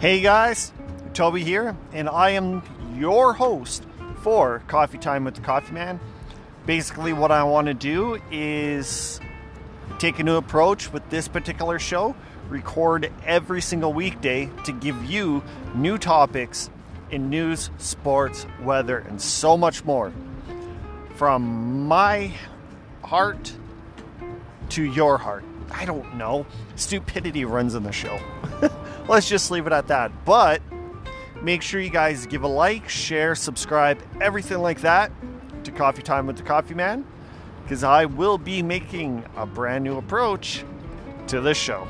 Hey guys, Toby here, and I am your host for Coffee Time with the Coffee Man. Basically, what I want to do is take a new approach with this particular show, record every single weekday to give you new topics in news, sports, weather, and so much more. From my heart to your heart. I don't know. Stupidity runs in the show. Let's just leave it at that. But make sure you guys give a like, share, subscribe, everything like that to Coffee Time with the Coffee Man because I will be making a brand new approach to this show.